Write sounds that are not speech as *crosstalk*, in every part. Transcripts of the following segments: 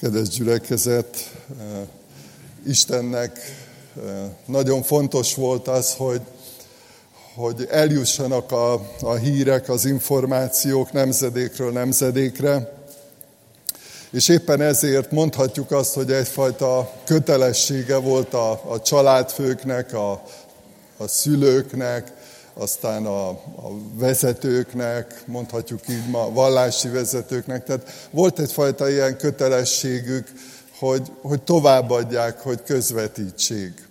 Kedves gyülekezet, Istennek nagyon fontos volt az, hogy, hogy eljussanak a, a hírek, az információk nemzedékről nemzedékre, és éppen ezért mondhatjuk azt, hogy egyfajta kötelessége volt a, a családfőknek, a, a szülőknek, aztán a, a vezetőknek, mondhatjuk így ma, vallási vezetőknek. Tehát volt egyfajta ilyen kötelességük, hogy, hogy továbbadják, hogy közvetítsék.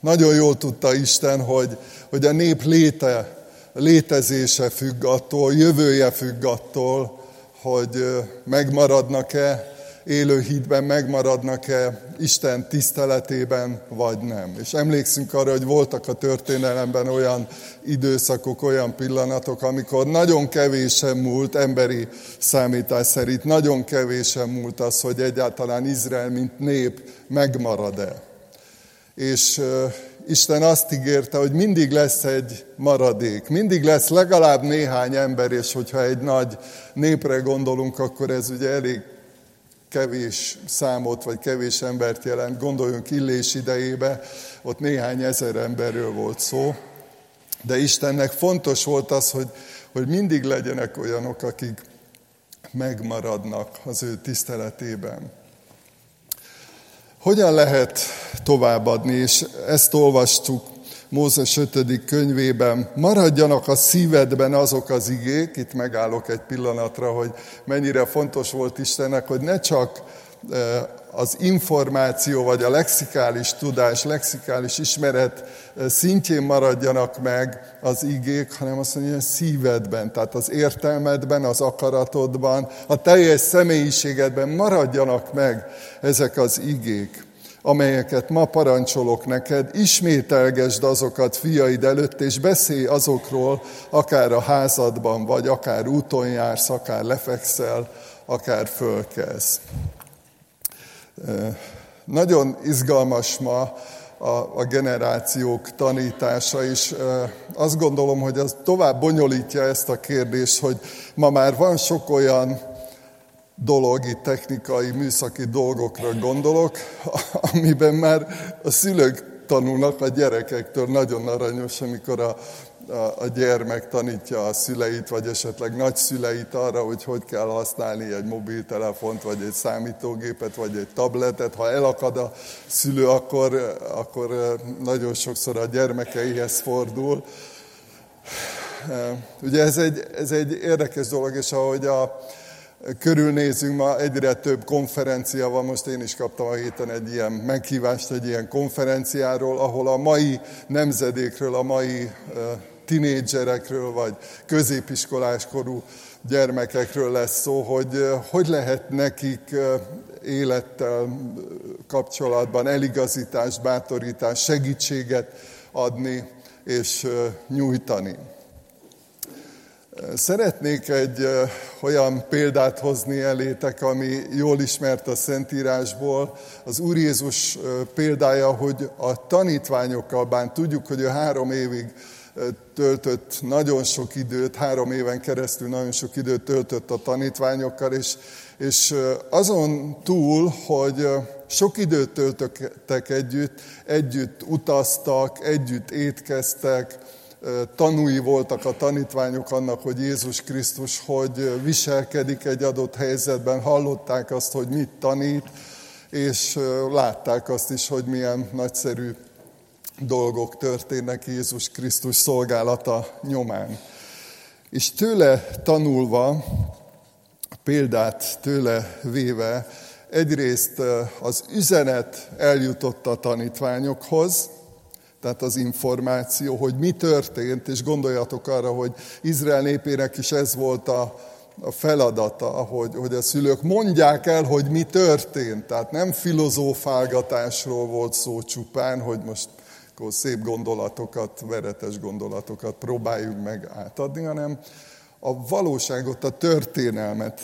Nagyon jól tudta Isten, hogy, hogy a nép léte, létezése függ attól, jövője függ attól, hogy megmaradnak-e élő hídben megmaradnak-e Isten tiszteletében, vagy nem. És emlékszünk arra, hogy voltak a történelemben olyan időszakok, olyan pillanatok, amikor nagyon kevésen múlt, emberi számítás szerint nagyon kevésen múlt az, hogy egyáltalán Izrael, mint nép megmarad-e. És Isten azt ígérte, hogy mindig lesz egy maradék, mindig lesz legalább néhány ember, és hogyha egy nagy népre gondolunk, akkor ez ugye elég kevés számot, vagy kevés embert jelent. Gondoljunk Illés idejébe, ott néhány ezer emberről volt szó. De Istennek fontos volt az, hogy, hogy mindig legyenek olyanok, akik megmaradnak az ő tiszteletében. Hogyan lehet továbbadni, és ezt olvastuk Mózes 5. könyvében, maradjanak a szívedben azok az igék, itt megállok egy pillanatra, hogy mennyire fontos volt Istennek, hogy ne csak e, az információ vagy a lexikális tudás, lexikális ismeret e, szintjén maradjanak meg az igék, hanem azt mondja, hogy a szívedben, tehát az értelmedben, az akaratodban, a teljes személyiségedben maradjanak meg ezek az igék amelyeket ma parancsolok neked, ismételgesd azokat fiaid előtt, és beszélj azokról, akár a házadban, vagy akár úton jársz, akár lefekszel, akár fölkelsz. Nagyon izgalmas ma a, generációk tanítása, és azt gondolom, hogy az tovább bonyolítja ezt a kérdést, hogy ma már van sok olyan dolog, itt technikai, műszaki dolgokra gondolok, *laughs* amiben már a szülők tanulnak a gyerekektől. Nagyon aranyos, amikor a, a, a gyermek tanítja a szüleit, vagy esetleg nagyszüleit arra, hogy hogy kell használni egy mobiltelefont, vagy egy számítógépet, vagy egy tabletet. Ha elakad a szülő, akkor, akkor nagyon sokszor a gyermekeihez fordul. Ugye ez egy, ez egy érdekes dolog, és ahogy a, körülnézünk, ma egyre több konferencia van, most én is kaptam a héten egy ilyen meghívást egy ilyen konferenciáról, ahol a mai nemzedékről, a mai tinédzserekről, vagy középiskolás korú gyermekekről lesz szó, hogy hogy lehet nekik élettel kapcsolatban eligazítást, bátorítást, segítséget adni és nyújtani. Szeretnék egy olyan példát hozni elétek, ami jól ismert a Szentírásból. Az Úr Jézus példája, hogy a tanítványokkal bánt. Tudjuk, hogy ő három évig töltött nagyon sok időt, három éven keresztül nagyon sok időt töltött a tanítványokkal, és, és azon túl, hogy sok időt töltöttek együtt, együtt utaztak, együtt étkeztek, tanúi voltak a tanítványok annak, hogy Jézus Krisztus hogy viselkedik egy adott helyzetben, hallották azt, hogy mit tanít, és látták azt is, hogy milyen nagyszerű dolgok történnek Jézus Krisztus szolgálata nyomán. És tőle tanulva, példát tőle véve, egyrészt az üzenet eljutott a tanítványokhoz, tehát az információ, hogy mi történt, és gondoljatok arra, hogy Izrael népének is ez volt a, a feladata, hogy, hogy a szülők mondják el, hogy mi történt. Tehát nem filozófálgatásról volt szó csupán, hogy most akkor szép gondolatokat, veretes gondolatokat próbáljuk meg átadni, hanem a valóságot, a történelmet.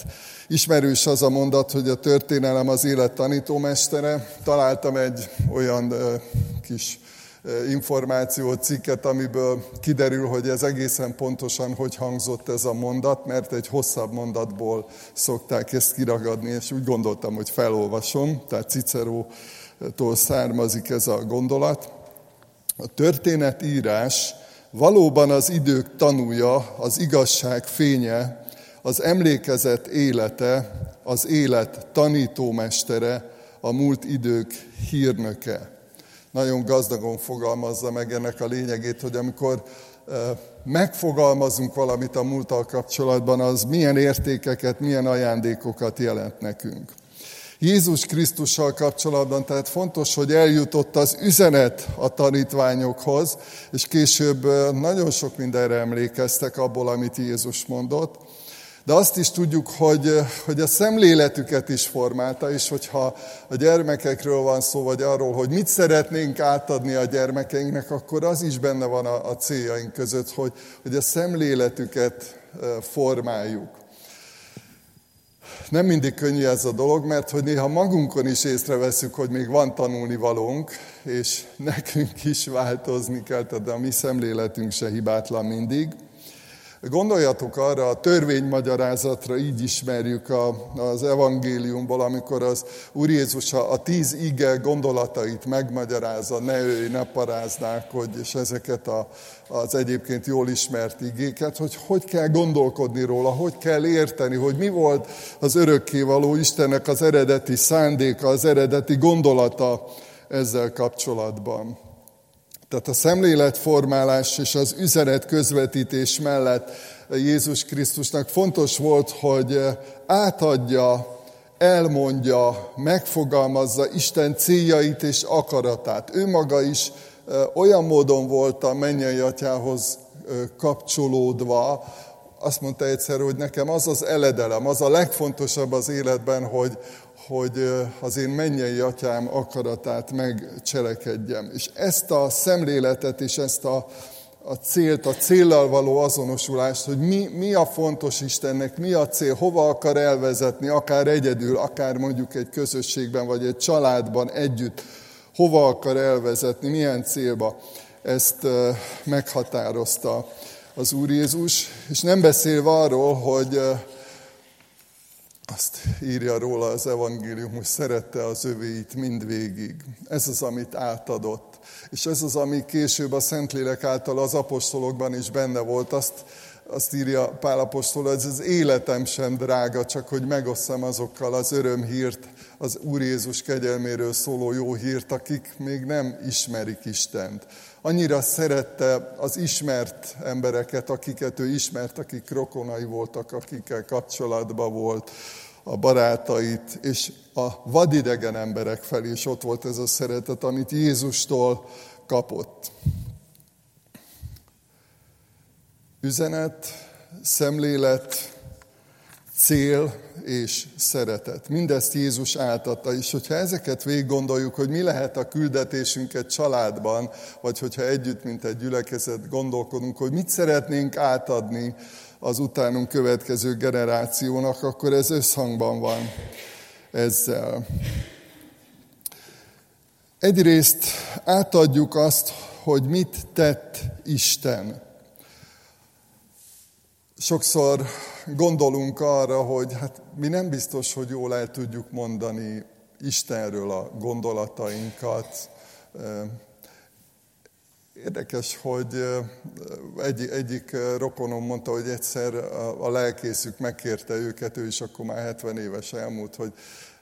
Ismerős az a mondat, hogy a történelem az élet tanítómestere. Találtam egy olyan kis információ cikket, amiből kiderül, hogy ez egészen pontosan hogy hangzott ez a mondat, mert egy hosszabb mondatból szokták ezt kiragadni, és úgy gondoltam, hogy felolvasom, tehát Cicerótól származik ez a gondolat. A történetírás valóban az idők tanúja, az igazság fénye, az emlékezet élete, az élet tanítómestere, a múlt idők hírnöke. Nagyon gazdagon fogalmazza meg ennek a lényegét, hogy amikor megfogalmazunk valamit a múlttal kapcsolatban, az milyen értékeket, milyen ajándékokat jelent nekünk. Jézus Krisztussal kapcsolatban, tehát fontos, hogy eljutott az üzenet a tanítványokhoz, és később nagyon sok mindenre emlékeztek abból, amit Jézus mondott. De azt is tudjuk, hogy, hogy a szemléletüket is formálta, és hogyha a gyermekekről van szó, vagy arról, hogy mit szeretnénk átadni a gyermekeinknek, akkor az is benne van a, a céljaink között, hogy, hogy a szemléletüket formáljuk. Nem mindig könnyű ez a dolog, mert hogy néha magunkon is észreveszünk, hogy még van tanulni valónk, és nekünk is változni kell, tehát a mi szemléletünk se hibátlan mindig. Gondoljatok arra a törvénymagyarázatra, így ismerjük a, az evangéliumból, amikor az Úr Jézus a, a tíz ige gondolatait megmagyarázza, ne ölj, ne paráználkodj, és ezeket a, az egyébként jól ismert igéket, hogy hogy kell gondolkodni róla, hogy kell érteni, hogy mi volt az örökkévaló Istennek az eredeti szándéka, az eredeti gondolata ezzel kapcsolatban. Tehát a szemléletformálás és az üzenet közvetítés mellett Jézus Krisztusnak fontos volt, hogy átadja, elmondja, megfogalmazza Isten céljait és akaratát. Ő maga is olyan módon volt a mennyei atyához kapcsolódva, azt mondta egyszer, hogy nekem az az eledelem, az a legfontosabb az életben, hogy, hogy az én mennyei atyám akaratát megcselekedjem. És ezt a szemléletet és ezt a, a célt, a céllal való azonosulást, hogy mi, mi a fontos Istennek, mi a cél, hova akar elvezetni, akár egyedül, akár mondjuk egy közösségben, vagy egy családban együtt, hova akar elvezetni, milyen célba. Ezt meghatározta az Úr Jézus, és nem beszélve arról, hogy azt írja róla az evangélium, hogy szerette az övéit mindvégig. Ez az, amit átadott. És ez az, ami később a Szentlélek által az apostolokban is benne volt. Azt, azt írja Pál apostol, hogy az életem sem drága, csak hogy megosszam azokkal az örömhírt, az Úr Jézus kegyelméről szóló jó hírt, akik még nem ismerik Istent. Annyira szerette az ismert embereket, akiket ő ismert, akik rokonai voltak, akikkel kapcsolatban volt, a barátait, és a vadidegen emberek felé is ott volt ez a szeretet, amit Jézustól kapott. Üzenet, szemlélet, cél és szeretet. Mindezt Jézus átadta, és hogyha ezeket végig gondoljuk, hogy mi lehet a küldetésünk egy családban, vagy hogyha együtt, mint egy gyülekezet gondolkodunk, hogy mit szeretnénk átadni az utánunk következő generációnak, akkor ez összhangban van ezzel. Egyrészt átadjuk azt, hogy mit tett Isten. Sokszor gondolunk arra, hogy hát mi nem biztos, hogy jól el tudjuk mondani Istenről a gondolatainkat. Érdekes, hogy egy, egyik rokonom mondta, hogy egyszer a lelkészük megkérte őket, ő is akkor már 70 éves elmúlt, hogy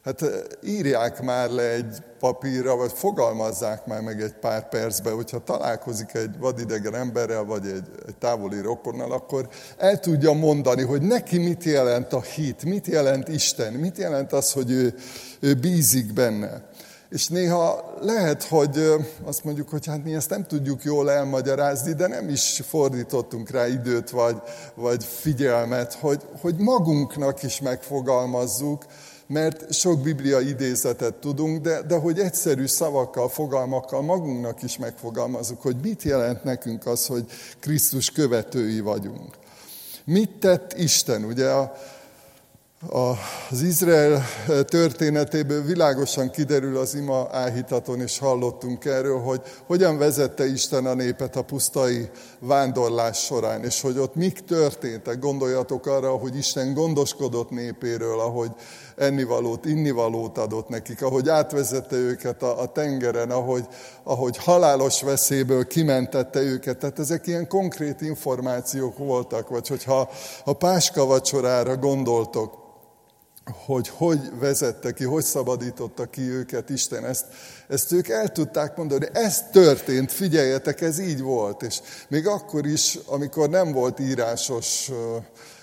Hát írják már le egy papírra, vagy fogalmazzák már meg egy pár percbe, hogyha találkozik egy vadidegen emberrel, vagy egy, egy távoli rokonnal, akkor el tudja mondani, hogy neki mit jelent a hit, mit jelent Isten, mit jelent az, hogy ő, ő bízik benne. És néha lehet, hogy azt mondjuk, hogy hát mi ezt nem tudjuk jól elmagyarázni, de nem is fordítottunk rá időt vagy, vagy figyelmet, hogy, hogy magunknak is megfogalmazzuk, mert sok biblia idézetet tudunk, de, de hogy egyszerű szavakkal, fogalmakkal magunknak is megfogalmazunk, hogy mit jelent nekünk az, hogy Krisztus követői vagyunk. Mit tett Isten? Ugye a, Az Izrael történetéből világosan kiderül az ima áhítaton, és hallottunk erről, hogy hogyan vezette Isten a népet a pusztai vándorlás során, és hogy ott mik történtek. Gondoljatok arra, hogy Isten gondoskodott népéről, ahogy ennivalót, innivalót adott nekik, ahogy átvezette őket a, a tengeren, ahogy, ahogy halálos veszélyből kimentette őket. Tehát ezek ilyen konkrét információk voltak, vagy hogyha a Páska vacsorára gondoltok, hogy hogy vezette ki, hogy szabadította ki őket Isten. Ezt, ezt ők el tudták mondani, ez történt, figyeljetek, ez így volt. És még akkor is, amikor nem volt írásos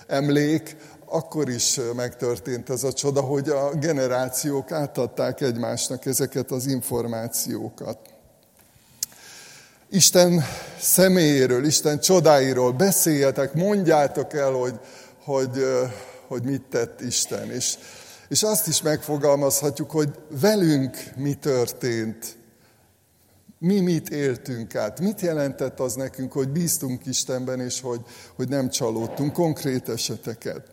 emlék, akkor is megtörtént ez a csoda, hogy a generációk átadták egymásnak ezeket az információkat. Isten személyéről, Isten csodáiról beszéljetek, mondjátok el, hogy, hogy hogy mit tett Isten. És, és azt is megfogalmazhatjuk, hogy velünk mi történt, mi mit éltünk át, mit jelentett az nekünk, hogy bíztunk Istenben, és hogy, hogy nem csalódtunk, konkrét eseteket.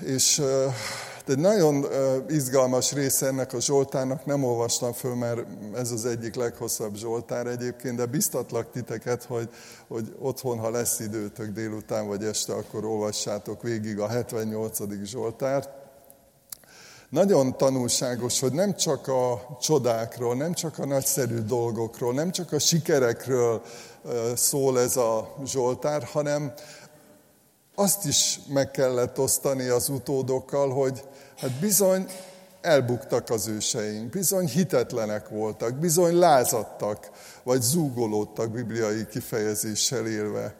És egy nagyon izgalmas része ennek a Zsoltárnak, nem olvastam föl, mert ez az egyik leghosszabb Zsoltár egyébként, de biztatlak titeket, hogy, hogy otthon, ha lesz időtök délután vagy este, akkor olvassátok végig a 78. Zsoltárt. Nagyon tanulságos, hogy nem csak a csodákról, nem csak a nagyszerű dolgokról, nem csak a sikerekről szól ez a Zsoltár, hanem azt is meg kellett osztani az utódokkal, hogy hát bizony elbuktak az őseink, bizony hitetlenek voltak, bizony lázadtak, vagy zúgolódtak bibliai kifejezéssel élve.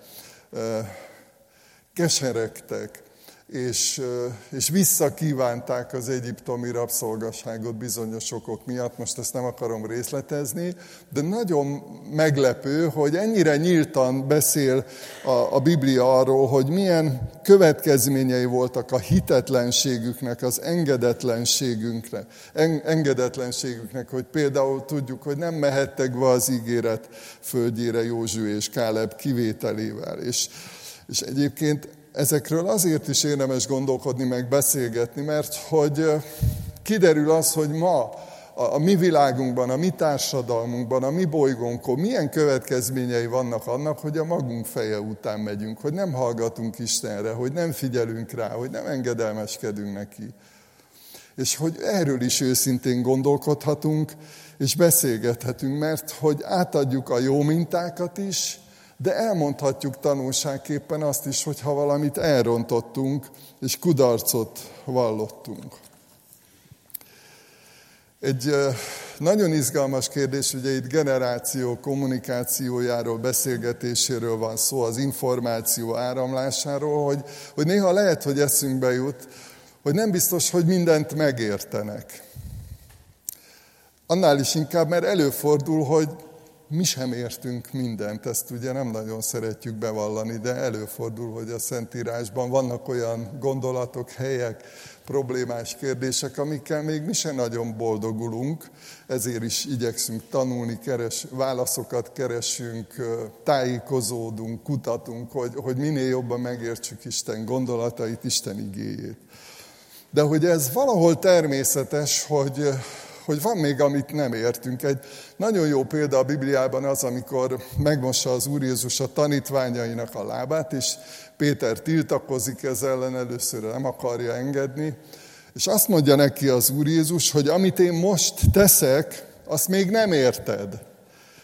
Keseregtek, és, és visszakívánták az egyiptomi rabszolgaságot bizonyos okok miatt, most ezt nem akarom részletezni, de nagyon meglepő, hogy ennyire nyíltan beszél a, a Biblia arról, hogy milyen következményei voltak a hitetlenségüknek, az engedetlenségünknek, en, engedetlenségüknek, hogy például tudjuk, hogy nem mehettek be az ígéret földjére Józsu és Káleb kivételével, és és egyébként ezekről azért is érdemes gondolkodni, meg beszélgetni, mert hogy kiderül az, hogy ma a, mi világunkban, a mi társadalmunkban, a mi bolygónkon milyen következményei vannak annak, hogy a magunk feje után megyünk, hogy nem hallgatunk Istenre, hogy nem figyelünk rá, hogy nem engedelmeskedünk neki. És hogy erről is őszintén gondolkodhatunk, és beszélgethetünk, mert hogy átadjuk a jó mintákat is, de elmondhatjuk tanulságképpen azt is, hogy ha valamit elrontottunk, és kudarcot vallottunk. Egy nagyon izgalmas kérdés, ugye itt generáció kommunikációjáról, beszélgetéséről van szó, az információ áramlásáról, hogy, hogy néha lehet, hogy eszünkbe jut, hogy nem biztos, hogy mindent megértenek. Annál is inkább, mert előfordul, hogy mi sem értünk mindent, ezt ugye nem nagyon szeretjük bevallani, de előfordul, hogy a Szentírásban vannak olyan gondolatok, helyek, problémás kérdések, amikkel még mi sem nagyon boldogulunk, ezért is igyekszünk tanulni, keres, válaszokat keresünk, tájékozódunk, kutatunk, hogy, hogy minél jobban megértsük Isten gondolatait, Isten igéjét. De hogy ez valahol természetes, hogy, hogy van még, amit nem értünk. Egy nagyon jó példa a Bibliában az, amikor megmossa az Úr Jézus a tanítványainak a lábát, és Péter tiltakozik ez ellen, először nem akarja engedni, és azt mondja neki az Úr Jézus, hogy amit én most teszek, azt még nem érted,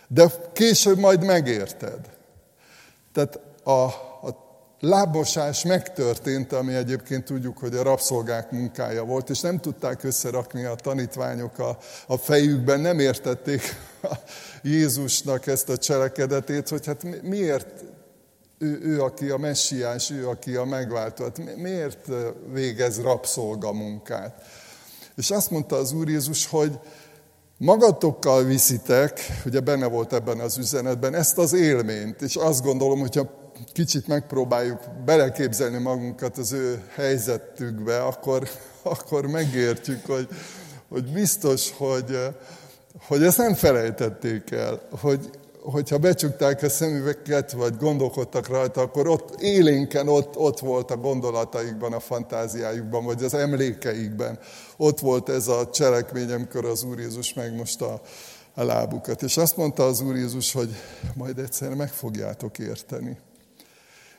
de később majd megérted. Tehát a, lábmosás megtörtént, ami egyébként tudjuk, hogy a rabszolgák munkája volt, és nem tudták összerakni a tanítványok a, a fejükben, nem értették a Jézusnak ezt a cselekedetét, hogy hát miért ő, ő, aki a messiás, ő, aki a megváltó, hát miért végez rabszolga munkát? És azt mondta az Úr Jézus, hogy magatokkal viszitek, ugye benne volt ebben az üzenetben, ezt az élményt, és azt gondolom, hogyha kicsit megpróbáljuk beleképzelni magunkat az ő helyzetükbe, akkor, akkor megértjük, hogy, hogy biztos, hogy, hogy ezt nem felejtették el, hogy, hogyha becsukták a szemüveket, vagy gondolkodtak rajta, akkor ott élénken ott, ott volt a gondolataikban, a fantáziájukban, vagy az emlékeikben. Ott volt ez a cselekmény, amikor az Úr Jézus megmosta a lábukat. És azt mondta az Úr Jézus, hogy majd egyszer meg fogjátok érteni.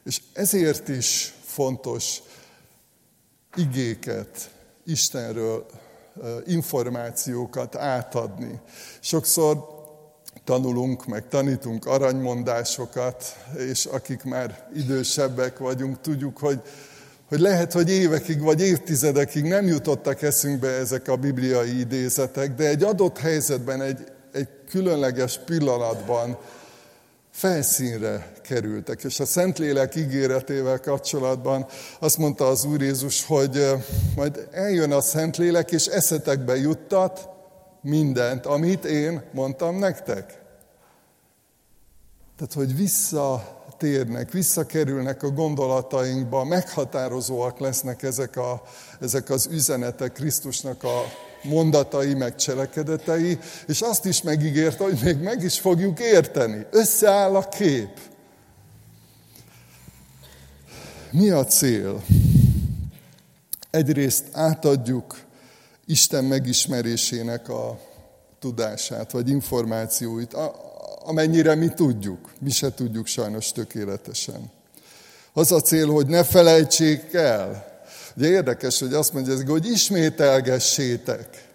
És ezért is fontos igéket Istenről, információkat átadni. Sokszor tanulunk, meg tanítunk aranymondásokat, és akik már idősebbek vagyunk, tudjuk, hogy, hogy lehet, hogy évekig vagy évtizedekig nem jutottak eszünkbe ezek a bibliai idézetek, de egy adott helyzetben, egy, egy különleges pillanatban felszínre kerültek. És a Szentlélek ígéretével kapcsolatban azt mondta az Úr Jézus, hogy majd eljön a Szentlélek, és eszetekbe juttat mindent, amit én mondtam nektek. Tehát, hogy visszatérnek, visszakerülnek a gondolatainkba, meghatározóak lesznek ezek, a, ezek az üzenetek Krisztusnak a mondatai, meg cselekedetei, és azt is megígérte, hogy még meg is fogjuk érteni. Összeáll a kép. Mi a cél? Egyrészt átadjuk Isten megismerésének a tudását, vagy információit, amennyire mi tudjuk. Mi se tudjuk sajnos tökéletesen. Az a cél, hogy ne felejtsék el, Ugye érdekes, hogy azt mondja, hogy ismételgessétek.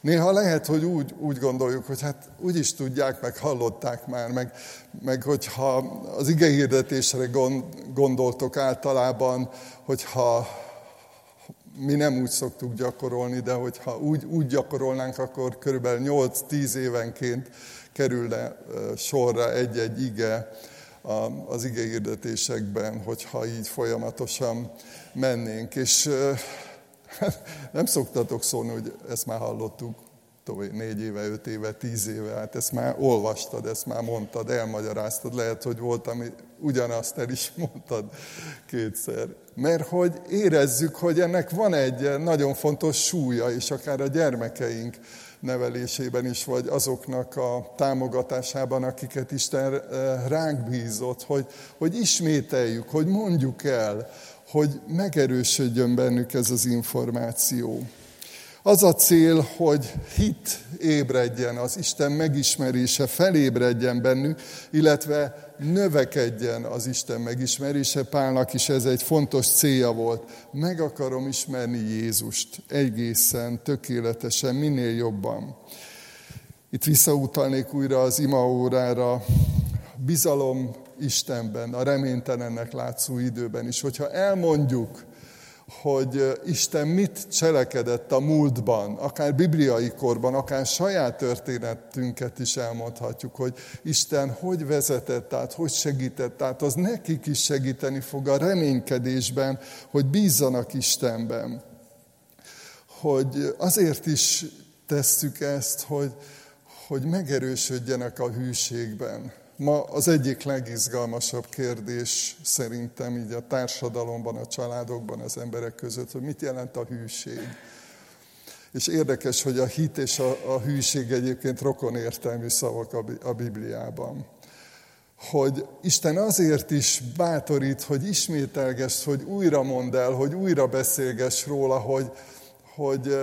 Néha lehet, hogy úgy, úgy gondoljuk, hogy hát úgy is tudják, meg hallották már, meg, meg hogyha az hirdetésre gondoltok általában, hogyha mi nem úgy szoktuk gyakorolni, de hogyha úgy, úgy gyakorolnánk, akkor körülbelül 8-10 évenként kerülne sorra egy-egy ige, az igehirdetésekben, hogyha így folyamatosan mennénk. És *laughs* nem szoktatok szólni, hogy ezt már hallottuk négy éve, öt éve, tíz éve, hát ezt már olvastad, ezt már mondtad, elmagyaráztad, lehet, hogy volt, ami ugyanazt el is mondtad kétszer. Mert hogy érezzük, hogy ennek van egy nagyon fontos súlya, és akár a gyermekeink nevelésében is, vagy azoknak a támogatásában, akiket Isten eh, ránk bízott, hogy, hogy ismételjük, hogy mondjuk el, hogy megerősödjön bennük ez az információ. Az a cél, hogy hit ébredjen, az Isten megismerése felébredjen bennük, illetve növekedjen az Isten megismerése. Pálnak is ez egy fontos célja volt. Meg akarom ismerni Jézust egészen, tökéletesen, minél jobban. Itt visszautalnék újra az imaórára, bizalom Istenben, a reménytelennek látszó időben is. Hogyha elmondjuk, hogy Isten mit cselekedett a múltban, akár bibliai korban, akár saját történetünket is elmondhatjuk, hogy Isten hogy vezetett át, hogy segített át, az nekik is segíteni fog a reménykedésben, hogy bízzanak Istenben. Hogy azért is tesszük ezt, hogy, hogy megerősödjenek a hűségben Ma az egyik legizgalmasabb kérdés szerintem így a társadalomban, a családokban, az emberek között, hogy mit jelent a hűség. És érdekes, hogy a hit és a, a hűség egyébként rokon értelmű szavak a, a Bibliában. Hogy Isten azért is bátorít, hogy ismételgess, hogy újra mondd el, hogy újra beszélgess róla, hogy, hogy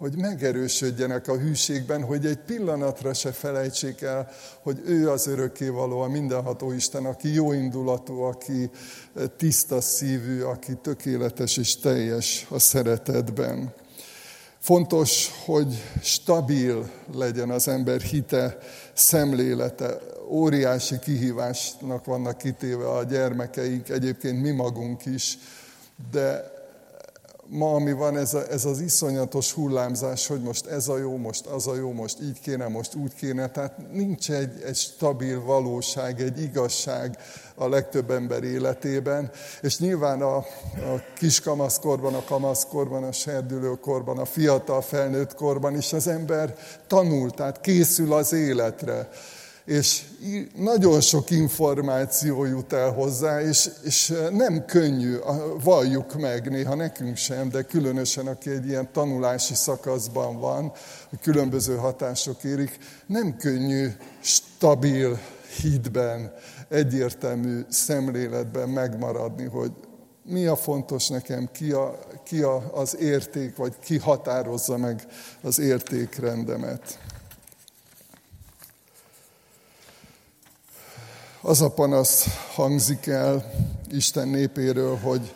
hogy megerősödjenek a hűségben, hogy egy pillanatra se felejtsék el, hogy ő az örökkévaló, a mindenható Isten, aki jó indulatú, aki tiszta szívű, aki tökéletes és teljes a szeretetben. Fontos, hogy stabil legyen az ember hite, szemlélete. Óriási kihívásnak vannak kitéve a gyermekeink, egyébként mi magunk is, de ma, ami van, ez, a, ez az iszonyatos hullámzás, hogy most ez a jó, most az a jó, most így kéne, most úgy kéne. Tehát nincs egy, egy stabil valóság, egy igazság a legtöbb ember életében. És nyilván a, a kiskamaszkorban, a kamaszkorban, a serdülőkorban, a fiatal felnőtt korban is az ember tanul, tehát készül az életre és nagyon sok információ jut el hozzá, és, és nem könnyű, valljuk meg, néha nekünk sem, de különösen aki egy ilyen tanulási szakaszban van, különböző hatások érik, nem könnyű stabil hitben, egyértelmű szemléletben megmaradni, hogy mi a fontos nekem, ki, a, ki a, az érték, vagy ki határozza meg az értékrendemet. Az a panasz hangzik el Isten népéről, hogy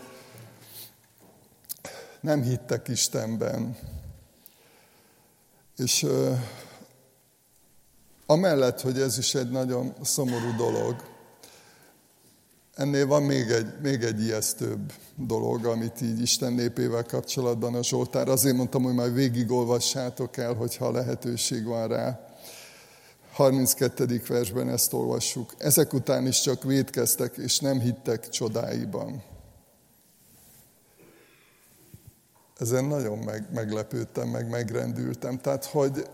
nem hittek Istenben. És amellett, hogy ez is egy nagyon szomorú dolog, ennél van még egy, még egy ijesztőbb dolog, amit így Isten népével kapcsolatban a Zsoltár. Azért mondtam, hogy majd végigolvassátok el, hogyha lehetőség van rá. 32. versben ezt olvassuk. Ezek után is csak védkeztek, és nem hittek csodáiban. Ezen nagyon meg, meglepődtem, meg megrendültem. Tehát, hogy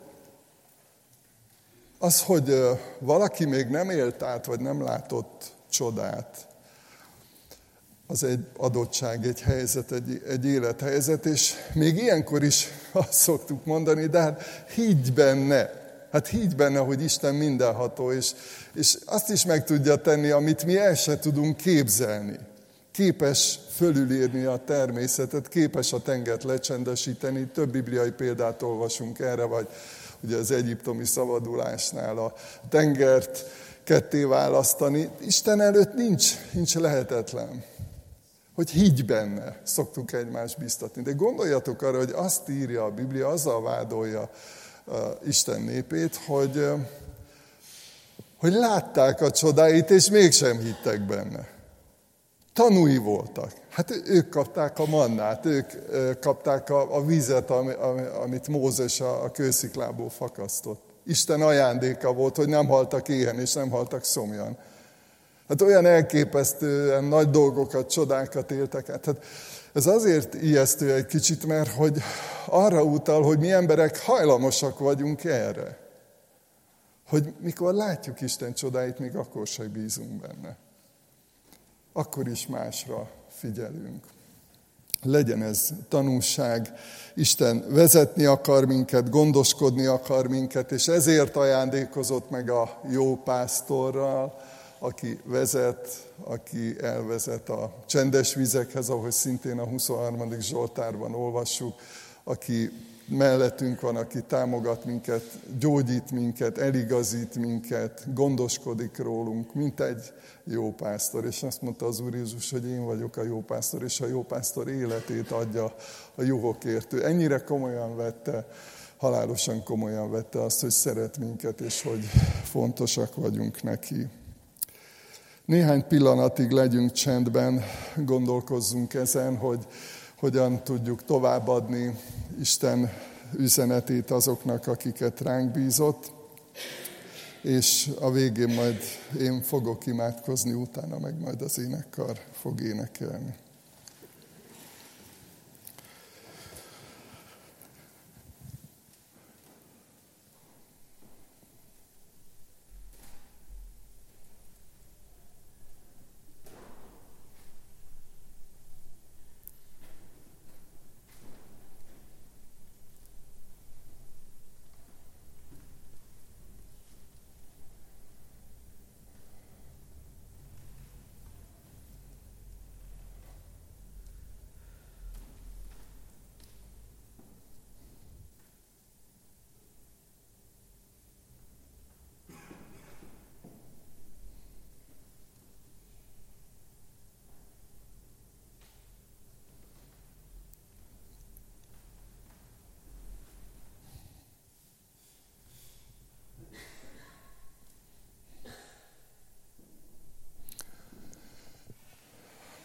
az, hogy valaki még nem élt át, vagy nem látott csodát, az egy adottság, egy helyzet, egy, egy élethelyzet, és még ilyenkor is azt szoktuk mondani, de hát higgy benne, Hát higgy benne, hogy Isten mindenható, és, és azt is meg tudja tenni, amit mi el se tudunk képzelni. Képes fölülírni a természetet, képes a tengert lecsendesíteni. Több bibliai példát olvasunk erre, vagy ugye az egyiptomi szabadulásnál a tengert ketté választani. Isten előtt nincs, nincs lehetetlen. Hogy higgy benne, szoktuk egymást biztatni. De gondoljatok arra, hogy azt írja a Biblia, azzal vádolja Isten népét, hogy, hogy látták a csodáit, és mégsem hittek benne. Tanúi voltak. Hát ők kapták a mannát, ők kapták a, a vizet, amit Mózes a, a kősziklából fakasztott. Isten ajándéka volt, hogy nem haltak éhen, és nem haltak szomjan. Hát olyan elképesztően nagy dolgokat, csodákat éltek át. Hát ez azért ijesztő egy kicsit, mert hogy arra utal, hogy mi emberek hajlamosak vagyunk erre. Hogy mikor látjuk Isten csodáit, még akkor sem bízunk benne. Akkor is másra figyelünk. Legyen ez tanulság. Isten vezetni akar minket, gondoskodni akar minket, és ezért ajándékozott meg a jó pásztorral, aki vezet, aki elvezet a csendes vizekhez, ahogy szintén a 23. Zsoltárban olvassuk, aki mellettünk van, aki támogat minket, gyógyít minket, eligazít minket, gondoskodik rólunk, mint egy jó pásztor. És azt mondta az Úr Jézus, hogy én vagyok a jó pásztor, és a jó pásztor életét adja a juhokért. Ő ennyire komolyan vette, halálosan komolyan vette azt, hogy szeret minket, és hogy fontosak vagyunk neki. Néhány pillanatig legyünk csendben, gondolkozzunk ezen, hogy hogyan tudjuk továbbadni Isten üzenetét azoknak, akiket ránk bízott, és a végén majd én fogok imádkozni, utána meg majd az énekkar fog énekelni.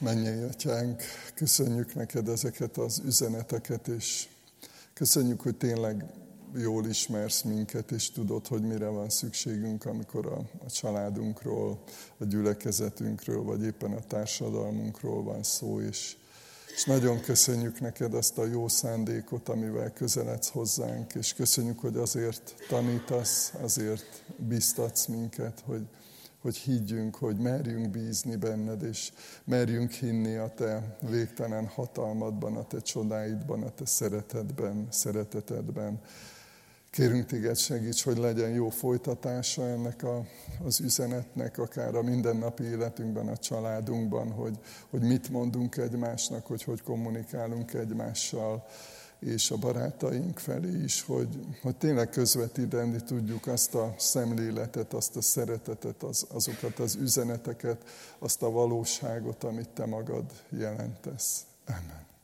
Mennyei Atyánk, köszönjük neked ezeket az üzeneteket, és köszönjük, hogy tényleg jól ismersz minket, és tudod, hogy mire van szükségünk, amikor a, a családunkról, a gyülekezetünkről, vagy éppen a társadalmunkról van szó, és, És nagyon köszönjük neked azt a jó szándékot, amivel közeledsz hozzánk, és köszönjük, hogy azért tanítasz, azért biztatsz minket, hogy, hogy higgyünk, hogy merjünk bízni benned, és merjünk hinni a te végtelen hatalmadban, a te csodáidban, a te szeretetben, szeretetedben. Kérünk téged segíts, hogy legyen jó folytatása ennek a, az üzenetnek, akár a mindennapi életünkben, a családunkban, hogy, hogy mit mondunk egymásnak, hogy hogy kommunikálunk egymással, és a barátaink felé is, hogy, hogy tényleg közvetíteni tudjuk azt a szemléletet, azt a szeretetet, az, azokat az üzeneteket, azt a valóságot, amit te magad jelentesz. Amen.